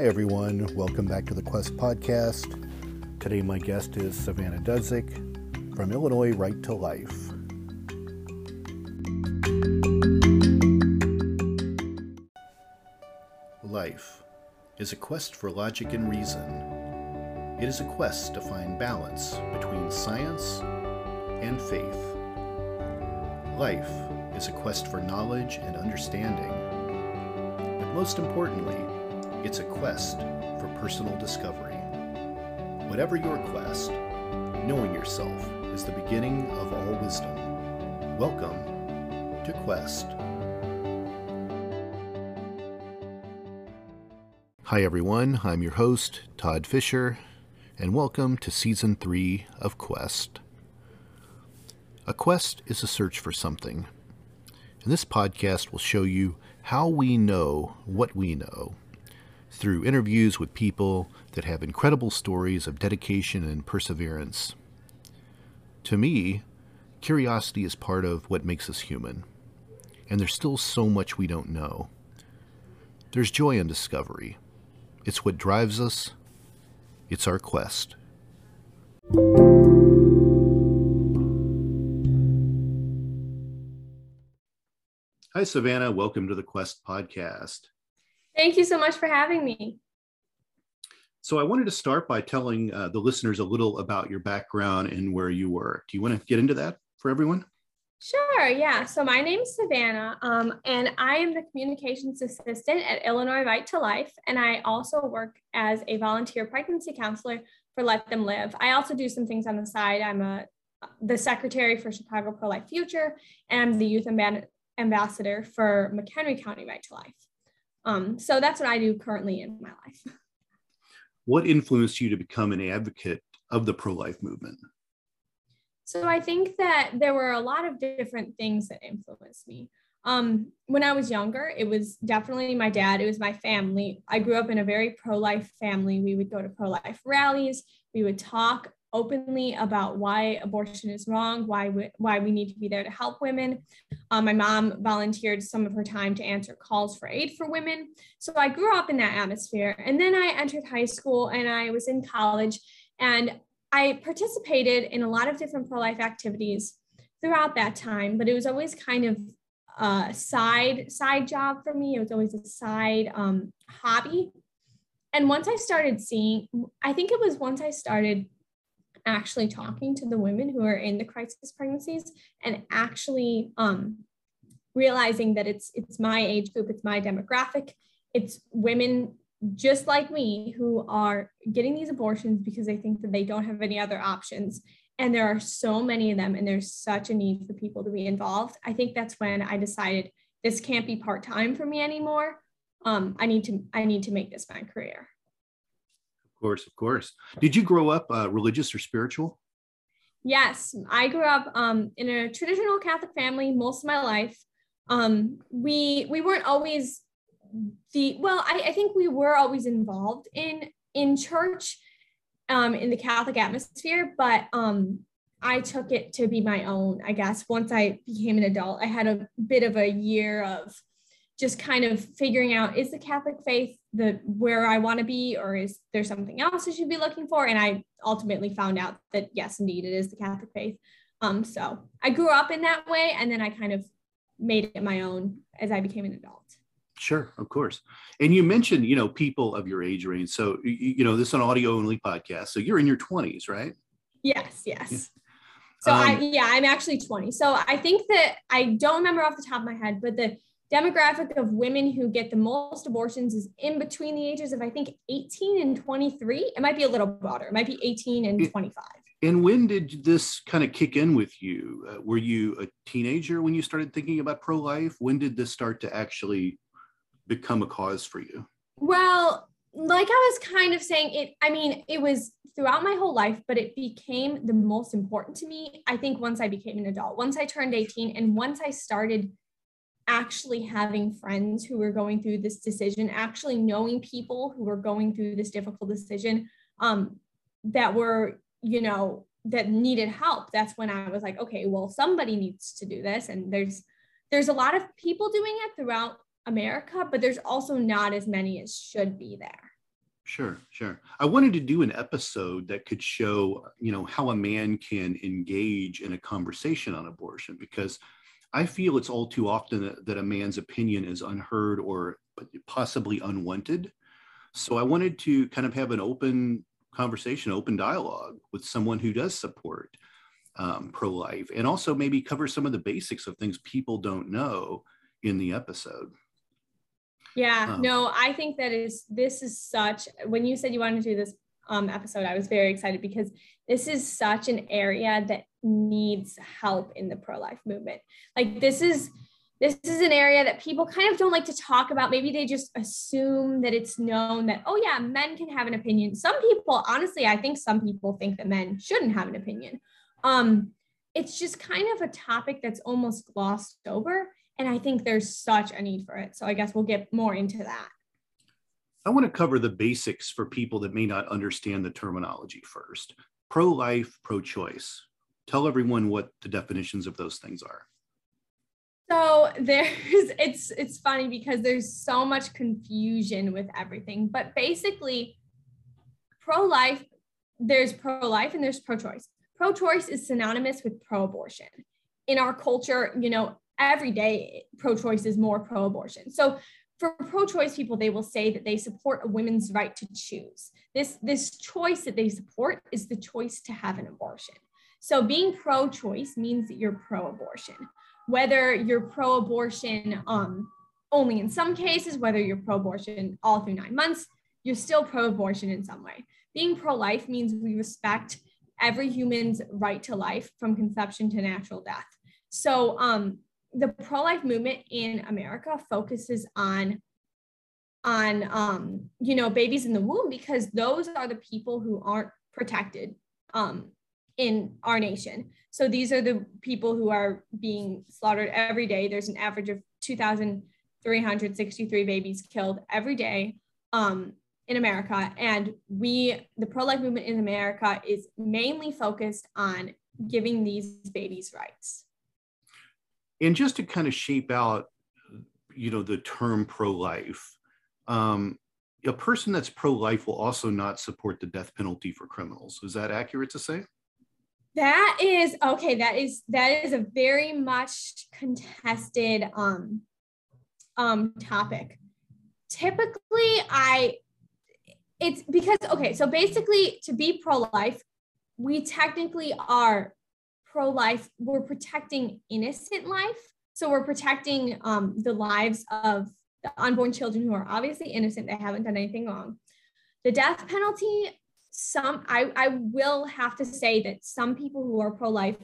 Hi, everyone. Welcome back to the Quest Podcast. Today, my guest is Savannah Dudzik from Illinois Right to Life. Life is a quest for logic and reason. It is a quest to find balance between science and faith. Life is a quest for knowledge and understanding. But most importantly, it's a quest for personal discovery. Whatever your quest, knowing yourself is the beginning of all wisdom. Welcome to Quest. Hi, everyone. I'm your host, Todd Fischer, and welcome to Season 3 of Quest. A quest is a search for something. And this podcast will show you how we know what we know through interviews with people that have incredible stories of dedication and perseverance. To me, curiosity is part of what makes us human, and there's still so much we don't know. There's joy in discovery. It's what drives us, it's our quest. Hi, Savannah. Welcome to the Quest podcast. Thank you so much for having me. So, I wanted to start by telling uh, the listeners a little about your background and where you were. Do you want to get into that for everyone? Sure, yeah. So, my name is Savannah, um, and I am the communications assistant at Illinois Right to Life. And I also work as a volunteer pregnancy counselor for Let Them Live. I also do some things on the side. I'm a the secretary for Chicago Pro Life Future, and I'm the youth amb- ambassador for McHenry County Right to Life. Um, so that's what I do currently in my life. What influenced you to become an advocate of the pro life movement? So I think that there were a lot of different things that influenced me. Um, when I was younger, it was definitely my dad, it was my family. I grew up in a very pro life family. We would go to pro life rallies, we would talk openly about why abortion is wrong, why we, why we need to be there to help women. Um, my mom volunteered some of her time to answer calls for aid for women. So I grew up in that atmosphere. And then I entered high school and I was in college and I participated in a lot of different pro life activities throughout that time, but it was always kind of a side side job for me. It was always a side um, hobby. And once I started seeing, I think it was once I started actually talking to the women who are in the crisis pregnancies and actually um, realizing that it's it's my age group, it's my demographic, it's women just like me who are getting these abortions because they think that they don't have any other options. And there are so many of them, and there's such a need for people to be involved. I think that's when I decided this can't be part time for me anymore. Um, I need to I need to make this my career course, of course. Did you grow up uh, religious or spiritual? Yes, I grew up um, in a traditional Catholic family most of my life. Um, we we weren't always the well. I, I think we were always involved in in church, um, in the Catholic atmosphere, but um, I took it to be my own. I guess once I became an adult, I had a bit of a year of just kind of figuring out is the Catholic faith the where I want to be, or is there something else I should be looking for? And I ultimately found out that yes, indeed, it is the Catholic faith. Um, so I grew up in that way, and then I kind of made it my own as I became an adult. Sure, of course. And you mentioned, you know, people of your age range. So, you know, this is an audio only podcast. So you're in your 20s, right? Yes, yes. Yeah. So um, I yeah, I'm actually 20. So I think that I don't remember off the top of my head, but the demographic of women who get the most abortions is in between the ages of I think 18 and 23. It might be a little broader. It might be 18 and 25. And when did this kind of kick in with you? Uh, were you a teenager when you started thinking about pro life? When did this start to actually become a cause for you? Well, like I was kind of saying, it, I mean, it was throughout my whole life, but it became the most important to me, I think, once I became an adult, once I turned 18, and once I started actually having friends who were going through this decision, actually knowing people who were going through this difficult decision um, that were, you know, that needed help. That's when I was like, okay, well, somebody needs to do this. And there's there's a lot of people doing it throughout America, but there's also not as many as should be there. Sure, sure. I wanted to do an episode that could show, you know, how a man can engage in a conversation on abortion because I feel it's all too often that, that a man's opinion is unheard or possibly unwanted. So I wanted to kind of have an open conversation, open dialogue with someone who does support um, pro life and also maybe cover some of the basics of things people don't know in the episode. Yeah, um, no, I think that is this is such when you said you wanted to do this um, episode, I was very excited because this is such an area that needs help in the pro-life movement. Like this is this is an area that people kind of don't like to talk about. Maybe they just assume that it's known that, oh, yeah, men can have an opinion. Some people, honestly, I think some people think that men shouldn't have an opinion. Um, it's just kind of a topic that's almost glossed over. And I think there's such a need for it. So I guess we'll get more into that. I want to cover the basics for people that may not understand the terminology first. Pro life, pro choice. Tell everyone what the definitions of those things are. So there's it's it's funny because there's so much confusion with everything, but basically pro life there's pro life and there's pro choice. Pro choice is synonymous with pro abortion. In our culture, you know, every day pro choice is more pro abortion. So for pro choice people, they will say that they support a women's right to choose. This, this choice that they support is the choice to have an abortion. So being pro choice means that you're pro abortion. Whether you're pro abortion um, only in some cases, whether you're pro abortion all through nine months, you're still pro abortion in some way. Being pro life means we respect every human's right to life from conception to natural death. So um, the pro-life movement in America focuses on on um, you know babies in the womb because those are the people who aren't protected um, in our nation. So these are the people who are being slaughtered every day. There's an average of 2,363 babies killed every day um, in America, and we the pro-life movement in America is mainly focused on giving these babies rights and just to kind of shape out you know the term pro-life um, a person that's pro-life will also not support the death penalty for criminals. Is that accurate to say? That is okay that is that is a very much contested um um topic. Typically i it's because okay so basically to be pro-life we technically are pro-life, we're protecting innocent life. So we're protecting um, the lives of the unborn children who are obviously innocent, they haven't done anything wrong. The death penalty, some I, I will have to say that some people who are pro-life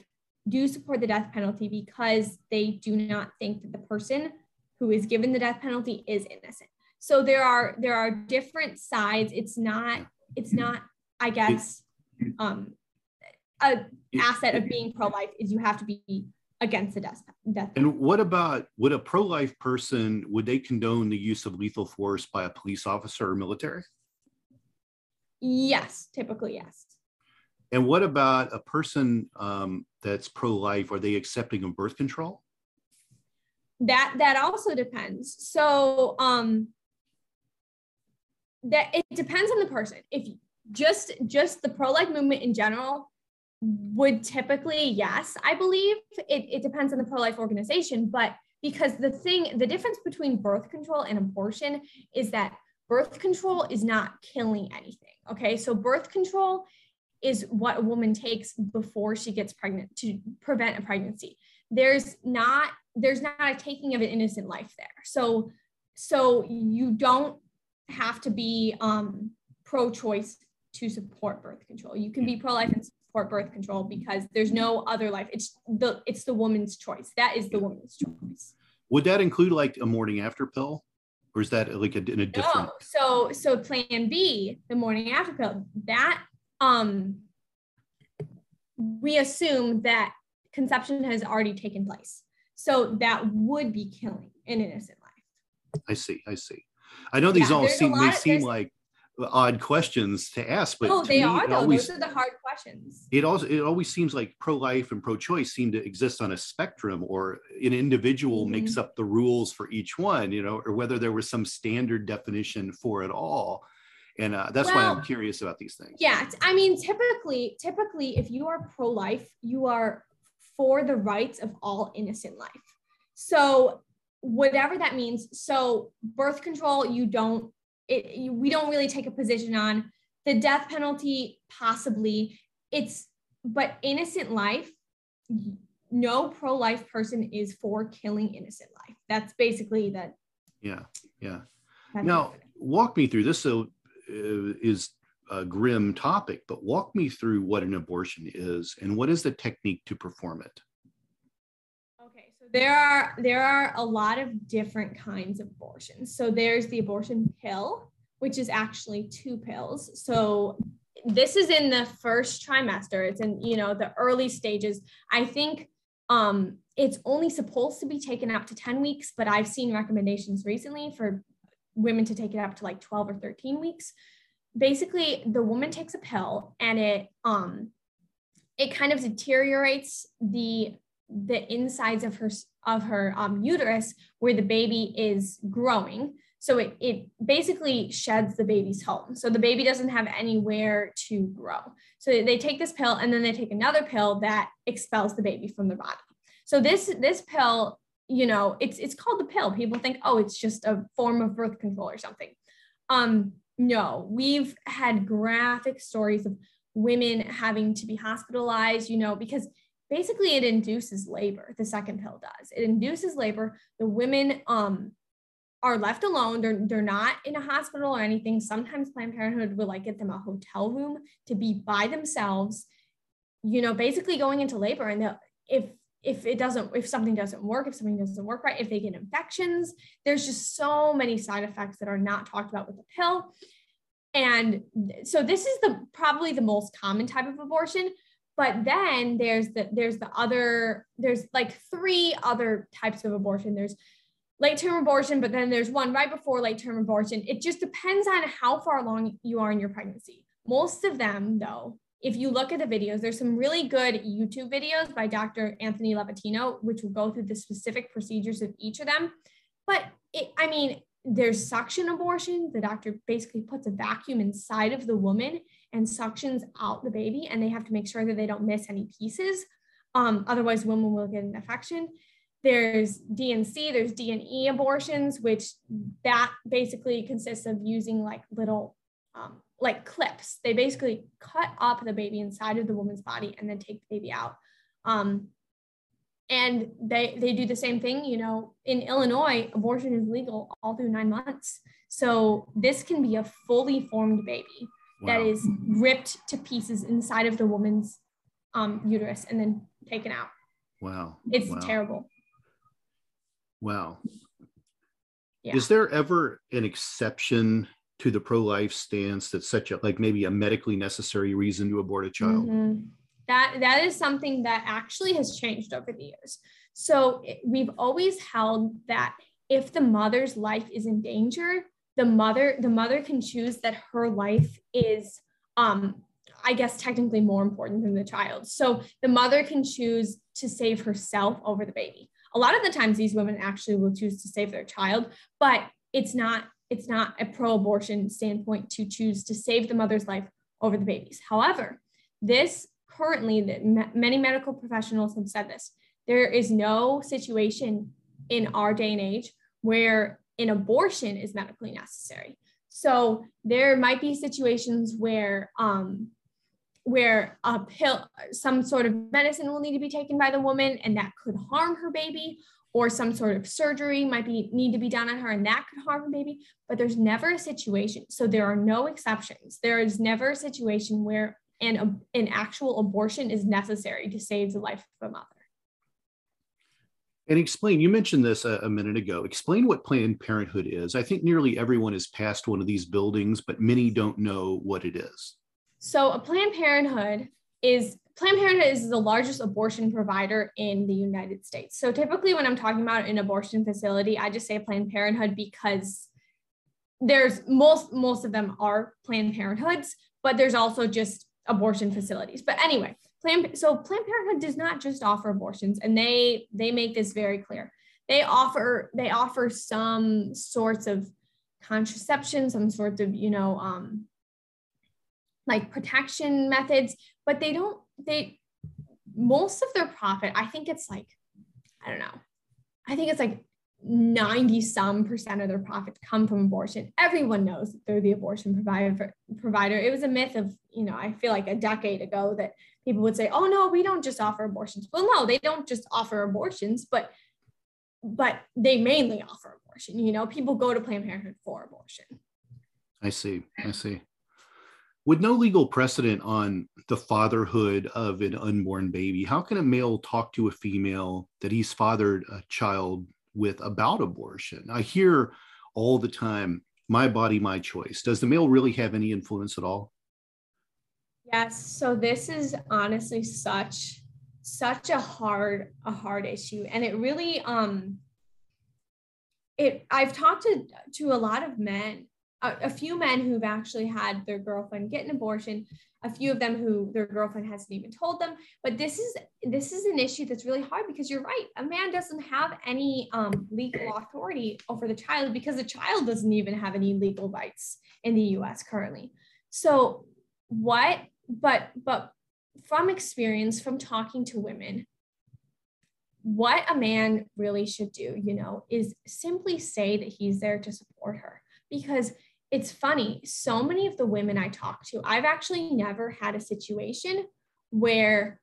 do support the death penalty because they do not think that the person who is given the death penalty is innocent. So there are there are different sides. It's not it's not I guess um a asset of being pro-life is you have to be against the death, death and what about would a pro-life person would they condone the use of lethal force by a police officer or military? Yes typically yes. And what about a person um, that's pro-life? Are they accepting of birth control? That that also depends. So um that it depends on the person. If just just the pro-life movement in general would typically, yes, I believe it, it depends on the pro life organization. But because the thing, the difference between birth control and abortion is that birth control is not killing anything. Okay. So birth control is what a woman takes before she gets pregnant to prevent a pregnancy. There's not, there's not a taking of an innocent life there. So, so you don't have to be um, pro-choice to support birth control. You can be pro-life and support birth control because there's no other life. It's the it's the woman's choice. That is the woman's choice. Would that include like a morning after pill? Or is that like a, in a different? No. So so plan B, the morning after pill, that um we assume that conception has already taken place. So that would be killing an innocent life. I see. I see. I know these yeah, all seem they seem like odd questions to ask, but oh, they me, are though. Always, Those are the hard questions. It also it always seems like pro-life and pro-choice seem to exist on a spectrum, or an individual mm-hmm. makes up the rules for each one, you know, or whether there was some standard definition for it all. and uh, that's well, why i'm curious about these things yeah i mean typically typically if you are pro-life you are for the rights of all innocent life so whatever that means so birth control you don't it, we don't really take a position on the death penalty possibly. It's but innocent life no pro-life person is for killing innocent life. That's basically that yeah yeah. Now walk me through this so uh, is a grim topic but walk me through what an abortion is and what is the technique to perform it there are there are a lot of different kinds of abortions. So there's the abortion pill which is actually two pills. So this is in the first trimester. It's in you know the early stages. I think um it's only supposed to be taken up to 10 weeks but i've seen recommendations recently for women to take it up to like 12 or 13 weeks. Basically the woman takes a pill and it um it kind of deteriorates the the insides of her of her um, uterus where the baby is growing so it, it basically sheds the baby's home. So the baby doesn't have anywhere to grow. So they take this pill and then they take another pill that expels the baby from the body. So this this pill, you know, it's it's called the pill. People think, oh, it's just a form of birth control or something. Um, no, we've had graphic stories of women having to be hospitalized, you know, because basically it induces labor. The second pill does. It induces labor. The women um are left alone. They're they're not in a hospital or anything. Sometimes Planned Parenthood will like get them a hotel room to be by themselves, you know, basically going into labor. And if if it doesn't, if something doesn't work, if something doesn't work right, if they get infections, there's just so many side effects that are not talked about with the pill. And so this is the probably the most common type of abortion. But then there's the there's the other there's like three other types of abortion. There's late term abortion, but then there's one right before late term abortion. It just depends on how far along you are in your pregnancy. Most of them, though, if you look at the videos, there's some really good YouTube videos by Dr. Anthony Levatino, which will go through the specific procedures of each of them. But it, I mean, there's suction abortion. The doctor basically puts a vacuum inside of the woman and suctions out the baby, and they have to make sure that they don't miss any pieces. Um, otherwise, women will get an infection there's D&C, there's D&E abortions, which that basically consists of using like little um, like clips. They basically cut up the baby inside of the woman's body and then take the baby out. Um, and they they do the same thing. You know, in Illinois, abortion is legal all through nine months. So this can be a fully formed baby wow. that is ripped to pieces inside of the woman's um, uterus and then taken out. Wow. It's wow. terrible. Wow. Yeah. Is there ever an exception to the pro-life stance that's such a like maybe a medically necessary reason to abort a child? Mm-hmm. That that is something that actually has changed over the years. So we've always held that if the mother's life is in danger, the mother the mother can choose that her life is um I guess technically more important than the child. So the mother can choose to save herself over the baby. A lot of the times these women actually will choose to save their child but it's not it's not a pro-abortion standpoint to choose to save the mother's life over the baby's. However this currently that many medical professionals have said this. There is no situation in our day and age where an abortion is medically necessary so there might be situations where um, where a pill, some sort of medicine will need to be taken by the woman and that could harm her baby, or some sort of surgery might be need to be done on her and that could harm her baby. But there's never a situation. So there are no exceptions. There is never a situation where an, an actual abortion is necessary to save the life of a mother. And explain, you mentioned this a, a, minute ago. Explain what Planned Parenthood is. I think nearly everyone has passed one of these buildings, but many don't know what it is. So a Planned Parenthood is Planned Parenthood is the largest abortion provider in the United States. So typically when I'm talking about an abortion facility, I just say Planned Parenthood because there's most most of them are Planned Parenthoods, but there's also just abortion facilities. But anyway, So Planned Parenthood does not just offer abortions and they they make this very clear. They offer they offer some sorts of contraception, some sort of, you know, um, like protection methods, but they don't, they, most of their profit, I think it's like, I don't know, I think it's like 90 some percent of their profits come from abortion. Everyone knows that they're the abortion provider provider. It was a myth of, you know, I feel like a decade ago that people would say, "Oh no, we don't just offer abortions." Well, no, they don't just offer abortions, but but they mainly offer abortion. You know, people go to Planned Parenthood for abortion. I see. I see. With no legal precedent on the fatherhood of an unborn baby, how can a male talk to a female that he's fathered a child with about abortion. I hear all the time, my body, my choice. Does the male really have any influence at all? Yes. So this is honestly such such a hard a hard issue and it really um it I've talked to to a lot of men a, a few men who've actually had their girlfriend get an abortion a few of them who their girlfriend hasn't even told them. But this is this is an issue that's really hard because you're right. A man doesn't have any um, legal authority over the child because the child doesn't even have any legal rights in the us currently. So what but but from experience from talking to women what a man really should do you know is simply say that he's there to support her. Because it's funny. So many of the women I talk to, I've actually never had a situation where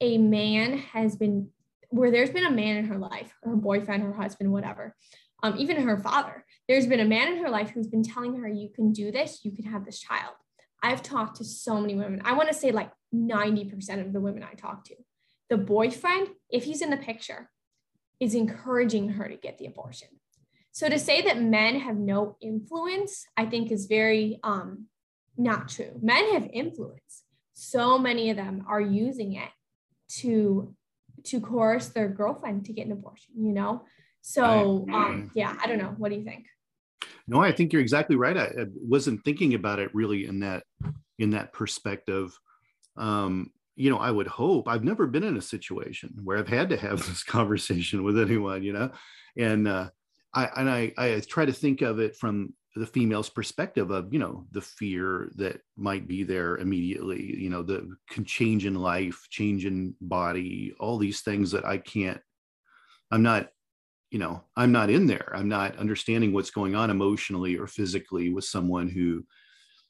a man has been, where there's been a man in her life, her boyfriend, her husband, whatever, um, even her father. There's been a man in her life who's been telling her, you can do this, you can have this child. I've talked to so many women. I want to say like 90% of the women I talk to. The boyfriend, if he's in the picture, is encouraging her to get the abortion. So to say that men have no influence, I think is very um, not true. Men have influence. So many of them are using it to to coerce their girlfriend to get an abortion. You know, so um, yeah, I don't know. What do you think? No, I think you're exactly right. I, I wasn't thinking about it really in that in that perspective. Um, you know, I would hope I've never been in a situation where I've had to have this conversation with anyone, you know, and uh, I, and I, I try to think of it from the female's perspective of you know the fear that might be there immediately you know the change in life change in body all these things that i can't i'm not you know i'm not in there. I'm not understanding what's going on emotionally or physically with someone who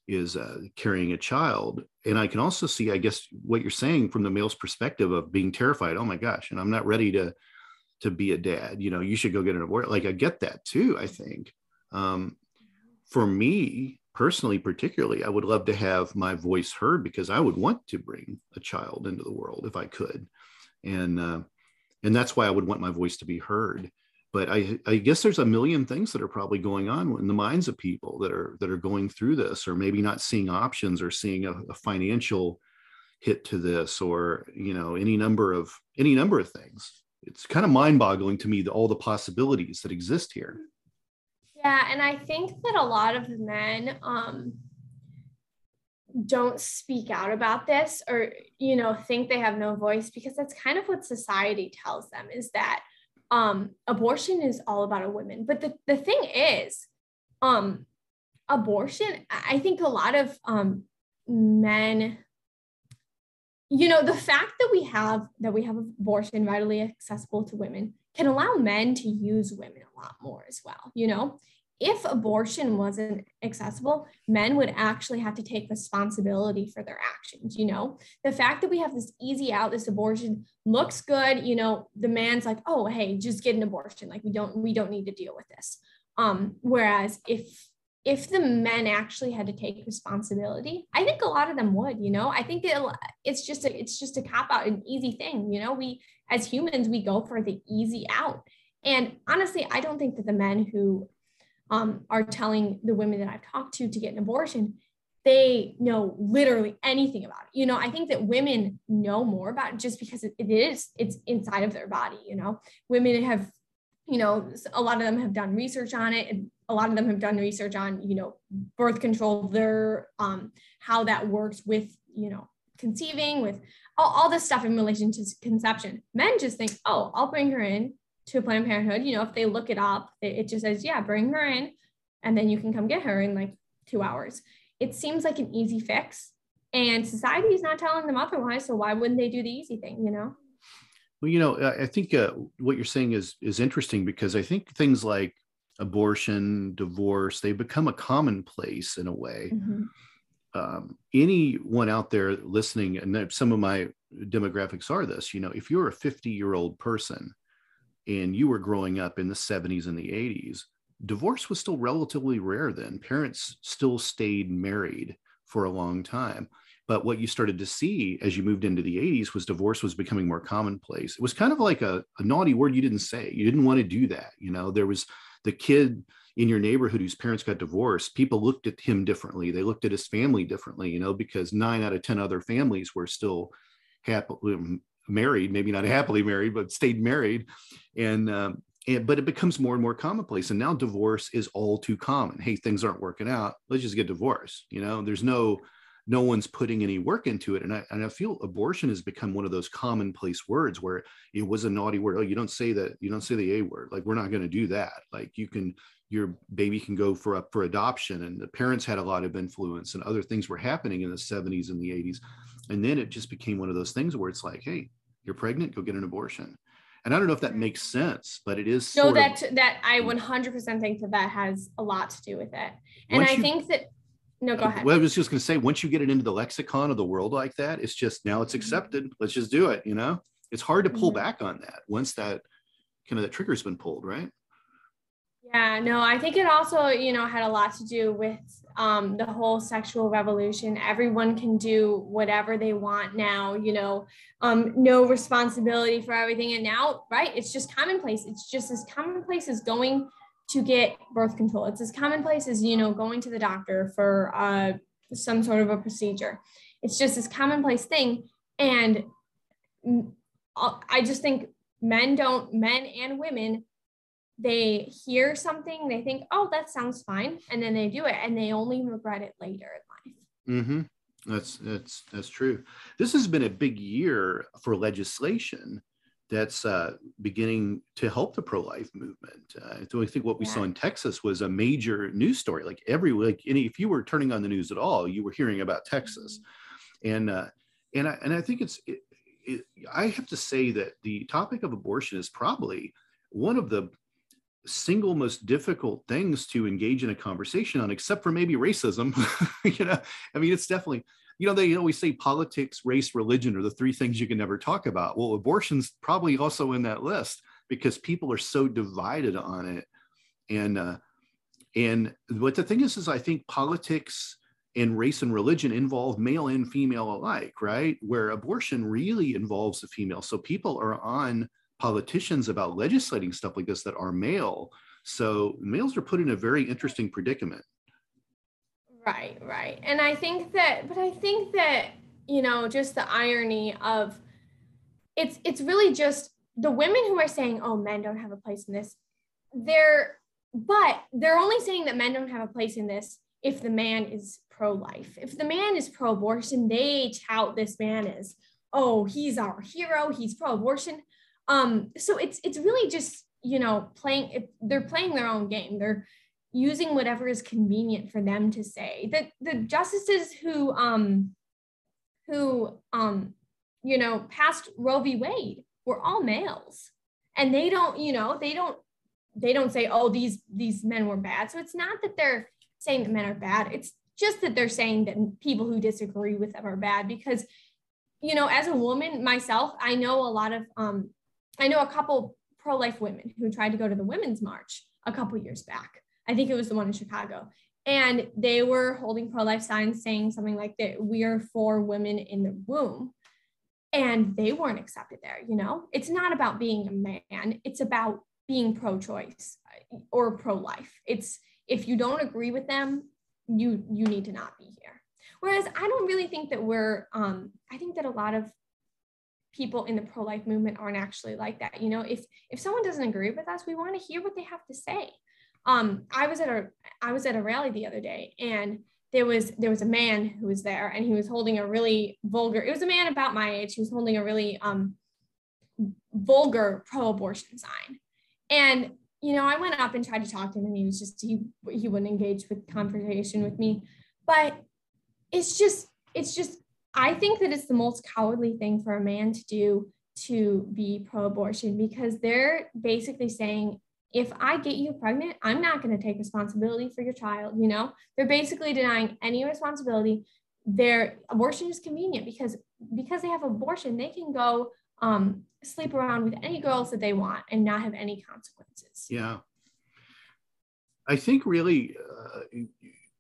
is uh, carrying a child. And i can also see i guess what you're saying from the male's perspective of being terrified. Oh my gosh and i'm not ready to to be a dad you know you should go get an abortion like i get that too i think. Um, for me personally particularly i would love to have my voice heard because i would want to bring a child into the world if i could. And uh, and that's why i would want my voice to be heard. But I, I guess there's a million things that are probably going on in the minds of people that are that are going through this or maybe not seeing options or seeing a, a financial hit to this or you know any number of any number of things it's kind of mind-boggling to me that all the possibilities that exist here. Yeah and i think that a lot of men um, don't speak out about this or you know think they have no voice because that's kind of what society tells them is that um, abortion is all about a woman. But the, the thing is um, abortion i think a lot of um, men you know the fact that we have that we have abortion readily accessible to women can allow men to use women a lot more as well you know? If abortion wasn't accessible men would actually have to take responsibility for their actions you know? The fact that we have this easy out this abortion looks good you know? The man's like oh hey just get an abortion. Like we don't we don't need to deal with this. Um whereas if if the men actually had to take responsibility i think a lot of them would you know? I think it, it's just a, it's just a cop out an easy thing you know? We as humans we go for the easy out. And honestly i don't think that the men who um, are telling the women that i've talked to to get an abortion they know literally anything about it. You know i think that women know more about it just because it, is it's inside of their body you know? Women have you know a lot of them have done research on it and a lot of them have done research on you know birth control their um how that works with you know conceiving with all, all this stuff in relation to conception men just think oh i'll bring her in to planned parenthood you know if they look it up it, it just says yeah bring her in and then you can come get her in like two hours. It seems like an easy fix, and society is not telling them otherwise. So why wouldn't they do the easy thing? You know. Well, you know, I think uh, what you're saying is is interesting because I think things like abortion, divorce, they become a commonplace in a way. Mm-hmm. Um, anyone out there listening, and some of my demographics are this, you know, if you're a 50 year old person and you were growing up in the 70s and the 80s, divorce was still relatively rare then. Parents still stayed married for a long time. But what you started to see as you moved into the 80s was divorce was becoming more commonplace. It was kind of like a, a naughty word you didn't say. You didn't want to do that. You know, there was the kid in your neighborhood whose parents got divorced, people looked at him differently. They looked at his family differently, you know, because nine out of 10 other families were still happily married, maybe not happily married, but stayed married. And, um, and, but it becomes more and more commonplace. And now divorce is all too common. Hey, things aren't working out. Let's just get divorced. You know, there's no, no one's putting any work into it. And I, and I feel abortion has become one of those commonplace words where it was a naughty word. Oh, you don't say that. You don't say the A word. Like, we're not going to do that. Like you can, your baby can go for up for adoption. And the parents had a lot of influence and other things were happening in the 70s and the 80s. And then it just became one of those things where it's like, hey, you're pregnant, go get an abortion. And I don't know if that makes sense, but it is. No, that of, that I 100% think that that has a lot to do with it. And I you, think that no, go ahead. Well, I was just going to say, once you get it into the lexicon of the world like that, it's just now it's mm-hmm. accepted. Let's just do it. You know, it's hard to pull mm-hmm. back on that once that kind of that trigger's been pulled, right? Yeah, no, I think it also, you know, had a lot to do with um, the whole sexual revolution. Everyone can do whatever they want now, you know, um, no responsibility for everything. And now, right, it's just commonplace. It's just as commonplace as going to get birth control. It's as commonplace as, you know, going to the doctor for uh, some sort of a procedure. It's just this commonplace thing. And uh, I just think men don't, men and women, they hear something, they think, oh, that sounds fine. And then they do it and they only regret it later in life. Mm-hmm. That's, that's, that's true. This has been a big year for legislation that's uh, beginning to help the pro-life movement. Uh, so I think what we yeah. saw in Texas was a major news story. Like every like any, if you were turning on the news at all, you were hearing about Texas, mm-hmm. and uh, and I and I think it's. It, it, I have to say that the topic of abortion is probably one of the single most difficult things to engage in a conversation on, except for maybe racism. you know, I mean, it's definitely you know, they always say politics, race, religion are the three things you can never talk about. Well, abortion's probably also in that list because people are so divided on it. And uh, and what the thing is, is I think politics and race and religion involve male and female alike, right? Where abortion really involves the female. So people are on politicians about legislating stuff like this that are male. So males are put in a very interesting predicament. Right, right. And I think that, but I think that, you know, just the irony of it's it's really just the women who are saying, oh, men don't have a place in this. They're but they're only saying that men don't have a place in this if the man is pro-life. If the man is pro-abortion, they tout this man as, oh, he's our hero, he's pro-abortion. Um, so it's it's really just, you know, playing they're playing their own game. They're using whatever is convenient for them to say. The the justices who um who um you know passed Roe v. Wade were all males, and they don't you know they don't they don't say oh these these men were bad. So it's not that they're saying that men are bad. It's just that they're saying that people who disagree with them are bad because you know as a woman myself I know a lot of um I know a couple pro-life women who tried to go to the women's march a couple years back I think it was the one in Chicago. And they were holding pro life signs saying something like that we are for women in the womb. And they weren't accepted there, you know? It's not about being a man, it's about being pro choice or pro life. It's if you don't agree with them, you you need to not be here. Whereas I don't really think that we're um, I think that a lot of people in the pro-life movement aren't actually like that. You know, if if someone doesn't agree with us, we want to hear what they have to say um, I was at a I was at a rally the other day and there was there was a man who was there and he was holding a really vulgar it was a man about my age he was holding a really um, vulgar pro-abortion sign and you know, I went up and tried to talk to him and he was just, he, he wouldn't engage with conversation with me. But it's just, it's just, I think that it's the most cowardly thing for a man to do to be pro abortion because they're basically saying, if I get you pregnant, I'm not going to take responsibility for your child. You know, they're basically denying any responsibility. Their abortion is convenient because because they have abortion, they can go um, sleep around with any girls that they want and not have any consequences. Yeah. I think really, uh,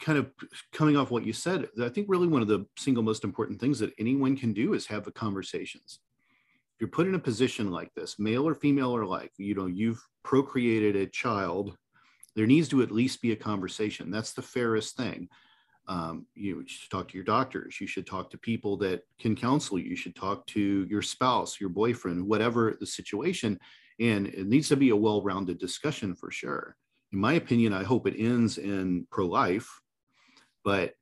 kind of coming off what you said, I think really one of the single most important things that anyone can do is have the conversations. If you're put in a position like this, male or female or like, you know, you've procreated a child, there needs to at least be a conversation. That's the fairest thing. Um, you should talk to your doctors. You should talk to people that can counsel you. You should talk to your spouse your boyfriend whatever the situation. And it needs to be a well-rounded discussion for sure. In my opinion i hope it ends in pro-life but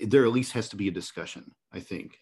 there at least has to be a discussion i think.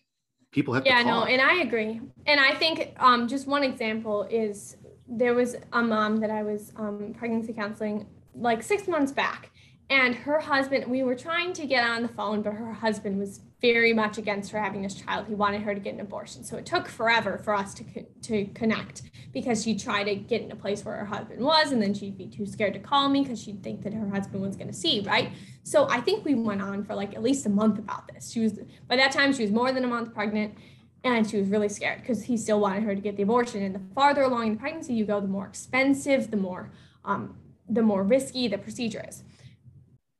People have to yeah no and i agree. And i think um, just one example is there was a mom that i was um, pregnancy counseling like six months back. And her husband we were trying to get on the phone but her husband was very much against her having this child. He wanted her to get an abortion. So it took forever for us to to connect because she tried to get in a place where her husband was and then she'd be too scared to call me because she'd think that her husband was going to see right? So i think we went on for like at least a month about this. She was by that time she was more than a month pregnant and she was really scared because he still wanted her to get the abortion and the farther along in the pregnancy you go the more expensive the more um, the more risky the procedure is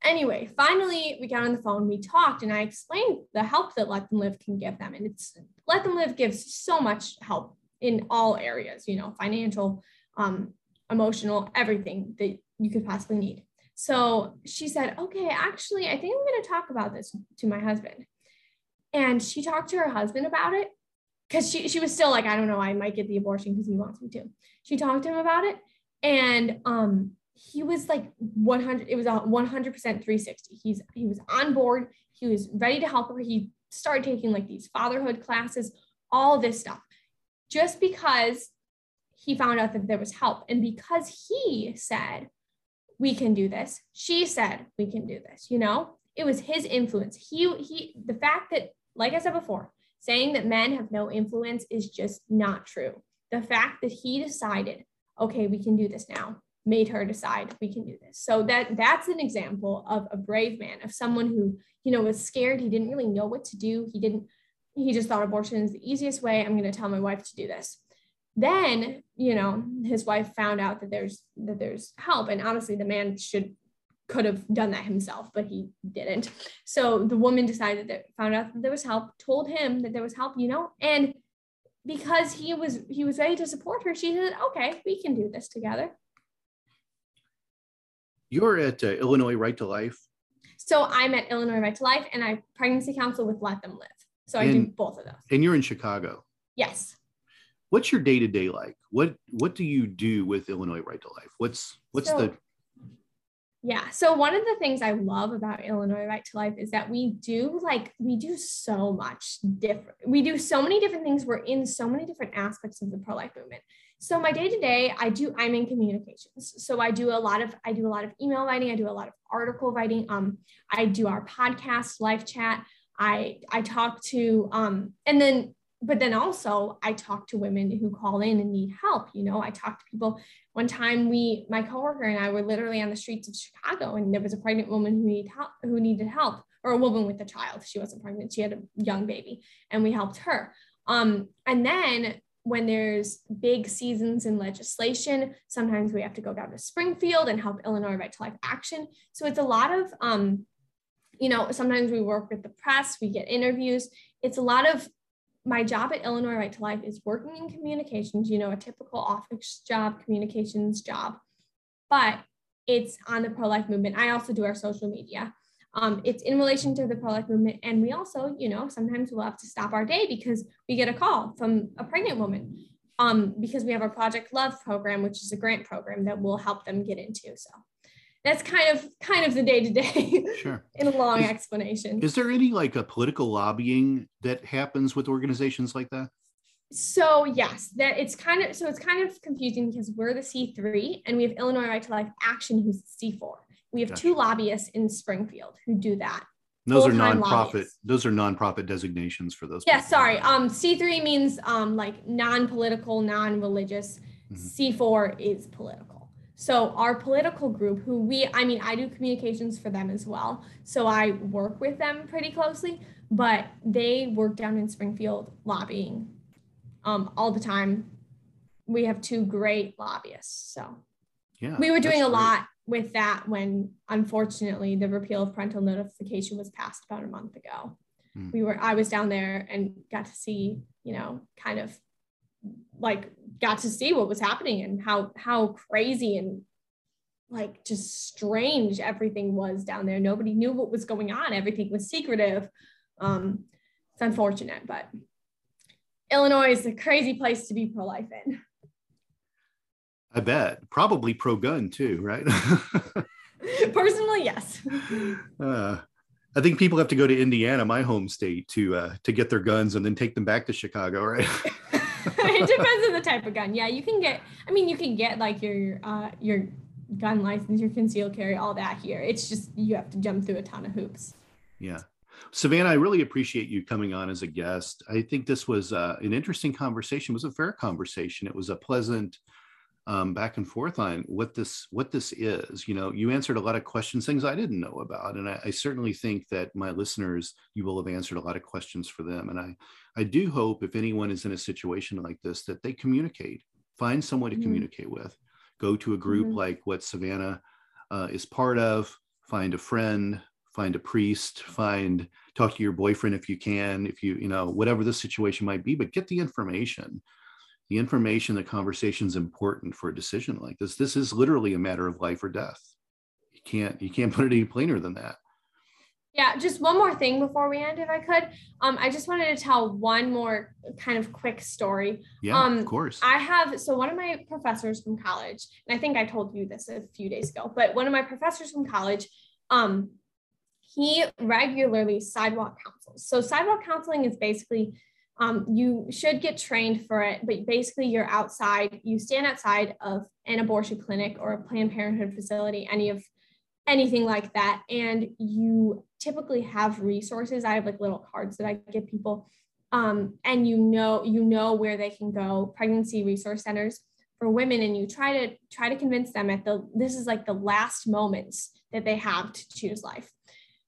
anyway, finally, we got on the phone, we talked, and I explained the help that Let Them Live can give them. And it's Let Them Live gives so much help in all areas, you know, financial, um, emotional, everything that you could possibly need. So she said, okay, actually, I think I'm going to talk about this to my husband. And she talked to her husband about it because she, she was still like, I don't know, I might get the abortion because he wants me to. She talked to him about it. And um, he was like 100 it was a 100% 360 he's he was on board. He was ready to help her. He started taking like these fatherhood classes all this stuff. Just because he found out that there was help and because he said we can do this she said we can do this you know? It was his influence. He he the fact that like i said before saying that men have no influence is just not true the fact that he decided okay we can do this now made her decide we can do this. So that that's an example of a brave man, of someone who, you know, was scared. He didn't really know what to do. He didn't, he just thought abortion is the easiest way. I'm going to tell my wife to do this. Then, you know, his wife found out that there's that there's help. And honestly, the man should could have done that himself, but he didn't. So the woman decided that found out that there was help, told him that there was help, you know, and because he was he was ready to support her, she said, okay, we can do this together. You're at uh, Illinois Right to Life. So I'm at Illinois Right to Life, and I pregnancy counsel with Let Them Live. So I do both of those. And you're in Chicago. Yes. What's your day to day like? What What do you do with Illinois Right to Life? What's What's so, the yeah. So one of the things I love about Illinois Right to Life is that we do like we do so much different. We do so many different things. We're in so many different aspects of the pro life movement. So my day to day, I do I'm in communications. So I do a lot of I do a lot of email writing. I do a lot of article writing. Um, I do our podcast, live chat. I I talk to um, and then but then also I talk to women who call in and need help. You know, I talk to people. One time we, my coworker and I were literally on the streets of Chicago and there was a pregnant woman who needed help, who needed help or a woman with a child. She wasn't pregnant. She had a young baby and we helped her. Um, and then when there's big seasons in legislation, sometimes we have to go down to Springfield and help Illinois Right to Life Action. So it's a lot of, um, you know, sometimes we work with the press, we get interviews. It's a lot of my job at Illinois Right to Life is working in communications, you know, a typical office job, communications job, but it's on the pro life movement. I also do our social media. Um, it's in relation to the pro life movement. And we also, you know, sometimes we'll have to stop our day because we get a call from a pregnant woman um, because we have our Project Love program, which is a grant program that will help them get into. So that's kind of kind of the day to day sure in a long is, explanation is there any like a political lobbying that happens with organizations like that so yes, that it's kind of so it's kind of confusing because we're the C3 and we have Illinois Right to Life Action who's C4. We have gotcha. two lobbyists in Springfield who do that. Those are nonprofit. Lobbyists. Those are nonprofit designations for those. Yeah, people. sorry. Um, C3 means um like non-political, non-religious. Mm-hmm. C4 is political. So our political group, who we, I mean, I do communications for them as well. So I work with them pretty closely, but they work down in Springfield lobbying um, all the time. We have two great lobbyists. So yeah, we were doing a great. lot with that when unfortunately the repeal of parental notification was passed about a month ago. Mm. We were I was down there and got to see, you know, kind of like got to see what was happening and how how crazy and like just strange everything was down there. Nobody knew what was going on. Everything was secretive. Um, it's unfortunate, but Illinois is a crazy place to be pro life in. I bet. Probably pro gun too, right? Personally, yes. Uh, I think people have to go to Indiana, my home state, to uh, to get their guns and then take them back to Chicago, right? it depends on the type of gun. Yeah, you can get. I mean, you can get like your uh, your gun license, your concealed carry, all that here. It's just you have to jump through a ton of hoops. Yeah. Savannah, I really appreciate you coming on as a guest. I think this was uh, an interesting conversation. It was a fair conversation. It was a pleasant um, back and forth on what this what this is. You know, you answered a lot of questions, things I didn't know about, and I, I certainly think that my listeners, you will have answered a lot of questions for them. And I I do hope if anyone is in a situation like this that they communicate, find someone to mm-hmm. communicate with, go to a group mm-hmm. like what Savannah uh, is part of, find a friend, find a priest find talk to your boyfriend if you can if you you know whatever the situation might be but get the information the information the conversation is important for a decision like this. This is literally a matter of life or death. You can't you can't put it any plainer than that. Yeah just one more thing before we end if i could. Um i just wanted to tell one more kind of quick story. Yeah um of course. I have so one of my professors from college and i think i told you this a few days ago but one of my professors from college um he regularly sidewalk counsels. So sidewalk counseling is basically um, you should get trained for it, but basically you're outside, you stand outside of an abortion clinic or a Planned Parenthood facility, any of anything like that, and you typically have resources. I have like little cards that I give people, um, and you know you know where they can go. Pregnancy resource centers for women, and you try to try to convince them at the this is like the last moments that they have to choose life.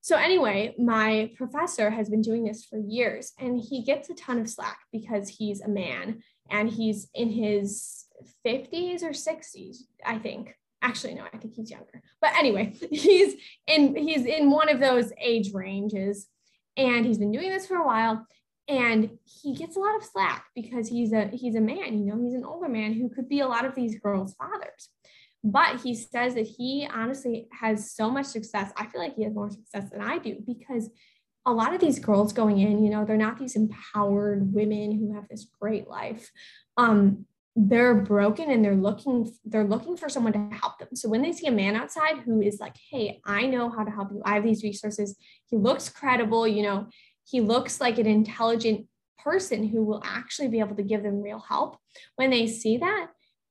So, anyway, my professor has been doing this for years and he gets a ton of slack because he's a man and he's in his 50s or 60s, I think. Actually, no, I think he's younger. But anyway, he's in he's in one of those age ranges and he's been doing this for a while and he gets a lot of slack because he's a he's a man, you know, he's an older man who could be a lot of these girls' fathers. But he says that he honestly has so much success. I feel like he has more success than I do because a lot of these girls going in, you know, they're not these empowered women who have this great life. Um, they're broken and they're looking they're looking for someone to help them. So when they see a man outside who is like, "Hey, I know how to help you. I have these resources." He looks credible, you know, he looks like an intelligent person who will actually be able to give them real help. When they see that,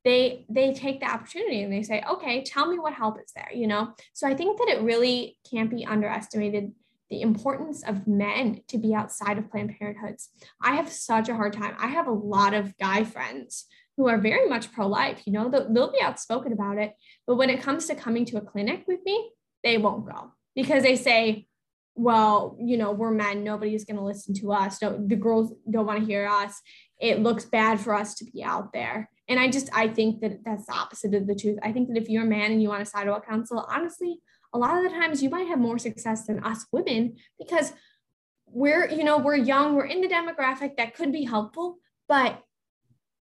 they they take the opportunity and they say okay tell me what help is there you know? So i think that it really can't be underestimated the importance of men to be outside of planned parenthoods. I have such a hard time. I have a lot of guy friends who are very much pro-life you know? They'll, they'll be outspoken about it but when it comes to coming to a clinic with me they won't go because they say well you know we're men. Nobody's going to listen to us. No, the girls don't want to hear us. It looks bad for us to be out there and I just, I think that that's the opposite of the truth. I think that if you're a man and you want a sidewalk counsel, honestly, a lot of the times you might have more success than us women because we're, you know, we're young, we're in the demographic that could be helpful, but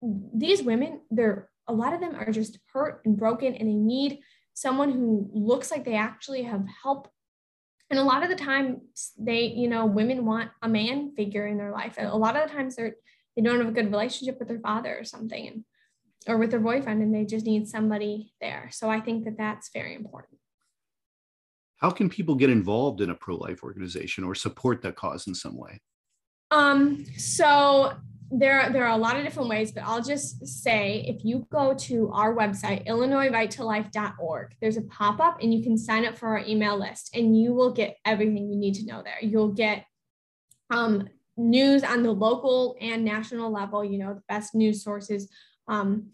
these women, they're, a lot of them are just hurt and broken and they need someone who looks like they actually have help. And a lot of the time they you know women want a man figure in their life. And a lot of the times they're they don't have a good relationship with their father or something. And or with their boyfriend and they just need somebody there. So I think that that's very important. How can people get involved in a pro life organization or support that cause in some way? Um, so there, there are a lot of different ways, but I'll just say if you go to our website, illinoisrighttolife.org, there's a pop up and you can sign up for our email list and you will get everything you need to know there. You'll get um, news on the local and national level, you know, the best news sources. Um,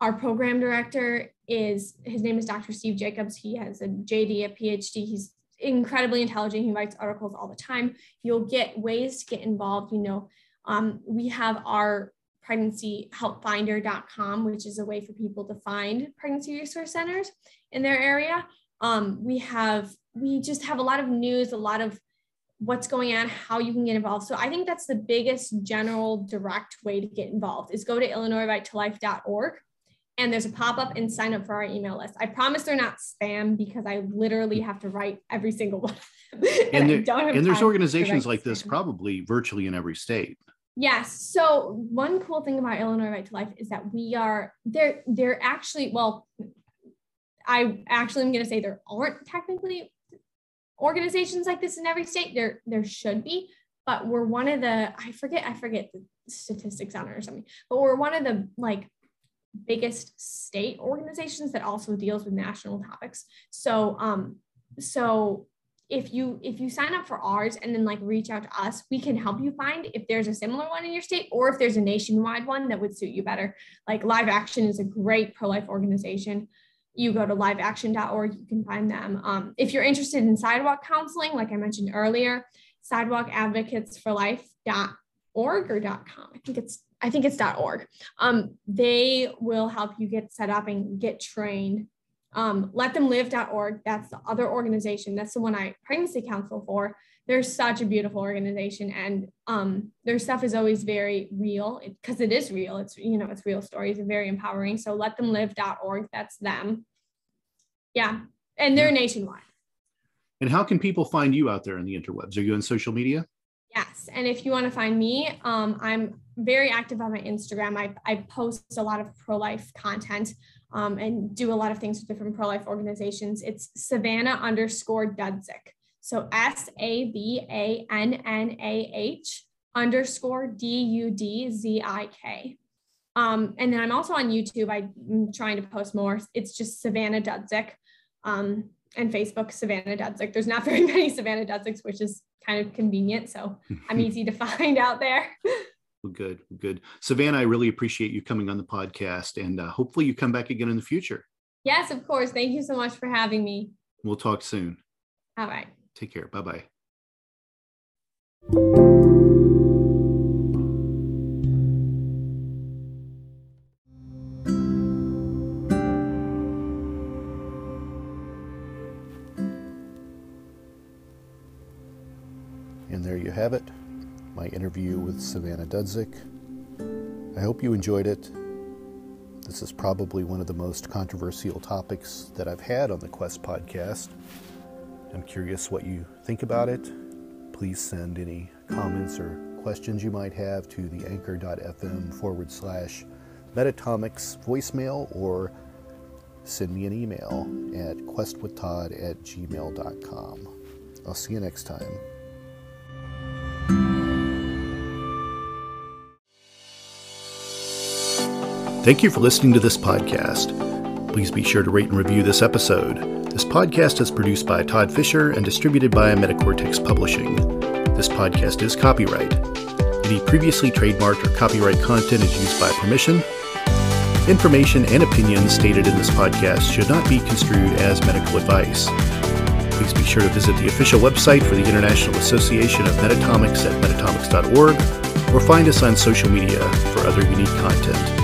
our program director is, his name is Dr. Steve Jacobs. He has a JD, a PhD. He's incredibly intelligent. He writes articles all the time. You'll get ways to get involved, you know, um, we have our pregnancyhelpfinder.com, which is a way for people to find pregnancy resource centers in their area. Um, we have, we just have a lot of news, a lot of what's going on, how you can get involved. So I think that's the biggest general direct way to get involved is go to illinoisrighttolife.org and there's a pop-up and sign up for our email list. I promise they're not spam because I literally have to write every single one. and, and, there, and there's organizations like this probably virtually in every state. Yes. So one cool thing about Illinois Right to Life is that we are they're they're actually well, I actually am going to say there aren't technically organizations like this in every state. There there should be, but we're one of the I forget I forget the statistics on it or something, but we're one of the like biggest state organizations that also deals with national topics. So um so if you if you sign up for ours and then like reach out to us we can help you find if there's a similar one in your state or if there's a nationwide one that would suit you better like live action is a great pro-life organization you go to liveaction.org you can find them. Um, if you're interested in sidewalk counseling like i mentioned earlier sidewalk advocates for life.org or .com. I think it's i think it's .org. Um, they will help you get set up and get trained. Um, letthemlive.org that's the other organization. That's the one i pregnancy counsel for they're such a beautiful organization and um, their stuff is always very real. Because it, it is real. It's you know it's real stories and very empowering. So letthemlive.org that's them. Yeah and they're nationwide. And how can people find you out there on the interwebs? Are you on social media? Yes and if you want to find me um, i'm very active on my instagram. I, I post a lot of pro-life content um, and do a lot of things with different pro-life organizations. It's Savannah underscore Dudzik. So S A V A N N A H underscore D U D Z I K. Um, and then I'm also on YouTube. I'm trying to post more. It's just Savannah Dudzik. Um, and Facebook, Savannah Dudzik. There's not very many Savannah Dudziks, which is kind of convenient. So I'm easy to find out there. Well, good, good. Savannah, I really appreciate you coming on the podcast and uh, hopefully you come back again in the future. Yes, of course. Thank you so much for having me. We'll talk soon. All right. Take care. Bye bye. And there you have it my interview with Savannah Dudzik. I hope you enjoyed it. This is probably one of the most controversial topics that I've had on the Quest podcast. I'm curious what you think about it. Please send any comments or questions you might have to the anchor.fm forward slash metatomics voicemail or send me an email at questwithtodd at gmail.com. I'll see you next time. Thank you for listening to this podcast. Please be sure to rate and review this episode. This podcast is produced by Todd Fischer and distributed by Metacortex Publishing. This podcast is copyright. Any previously trademarked or copyright content is used by permission. Information and opinions stated in this podcast should not be construed as medical advice. Please be sure to visit the official website for the International Association of Metatomics at metatomics.org or find us on social media for other unique content.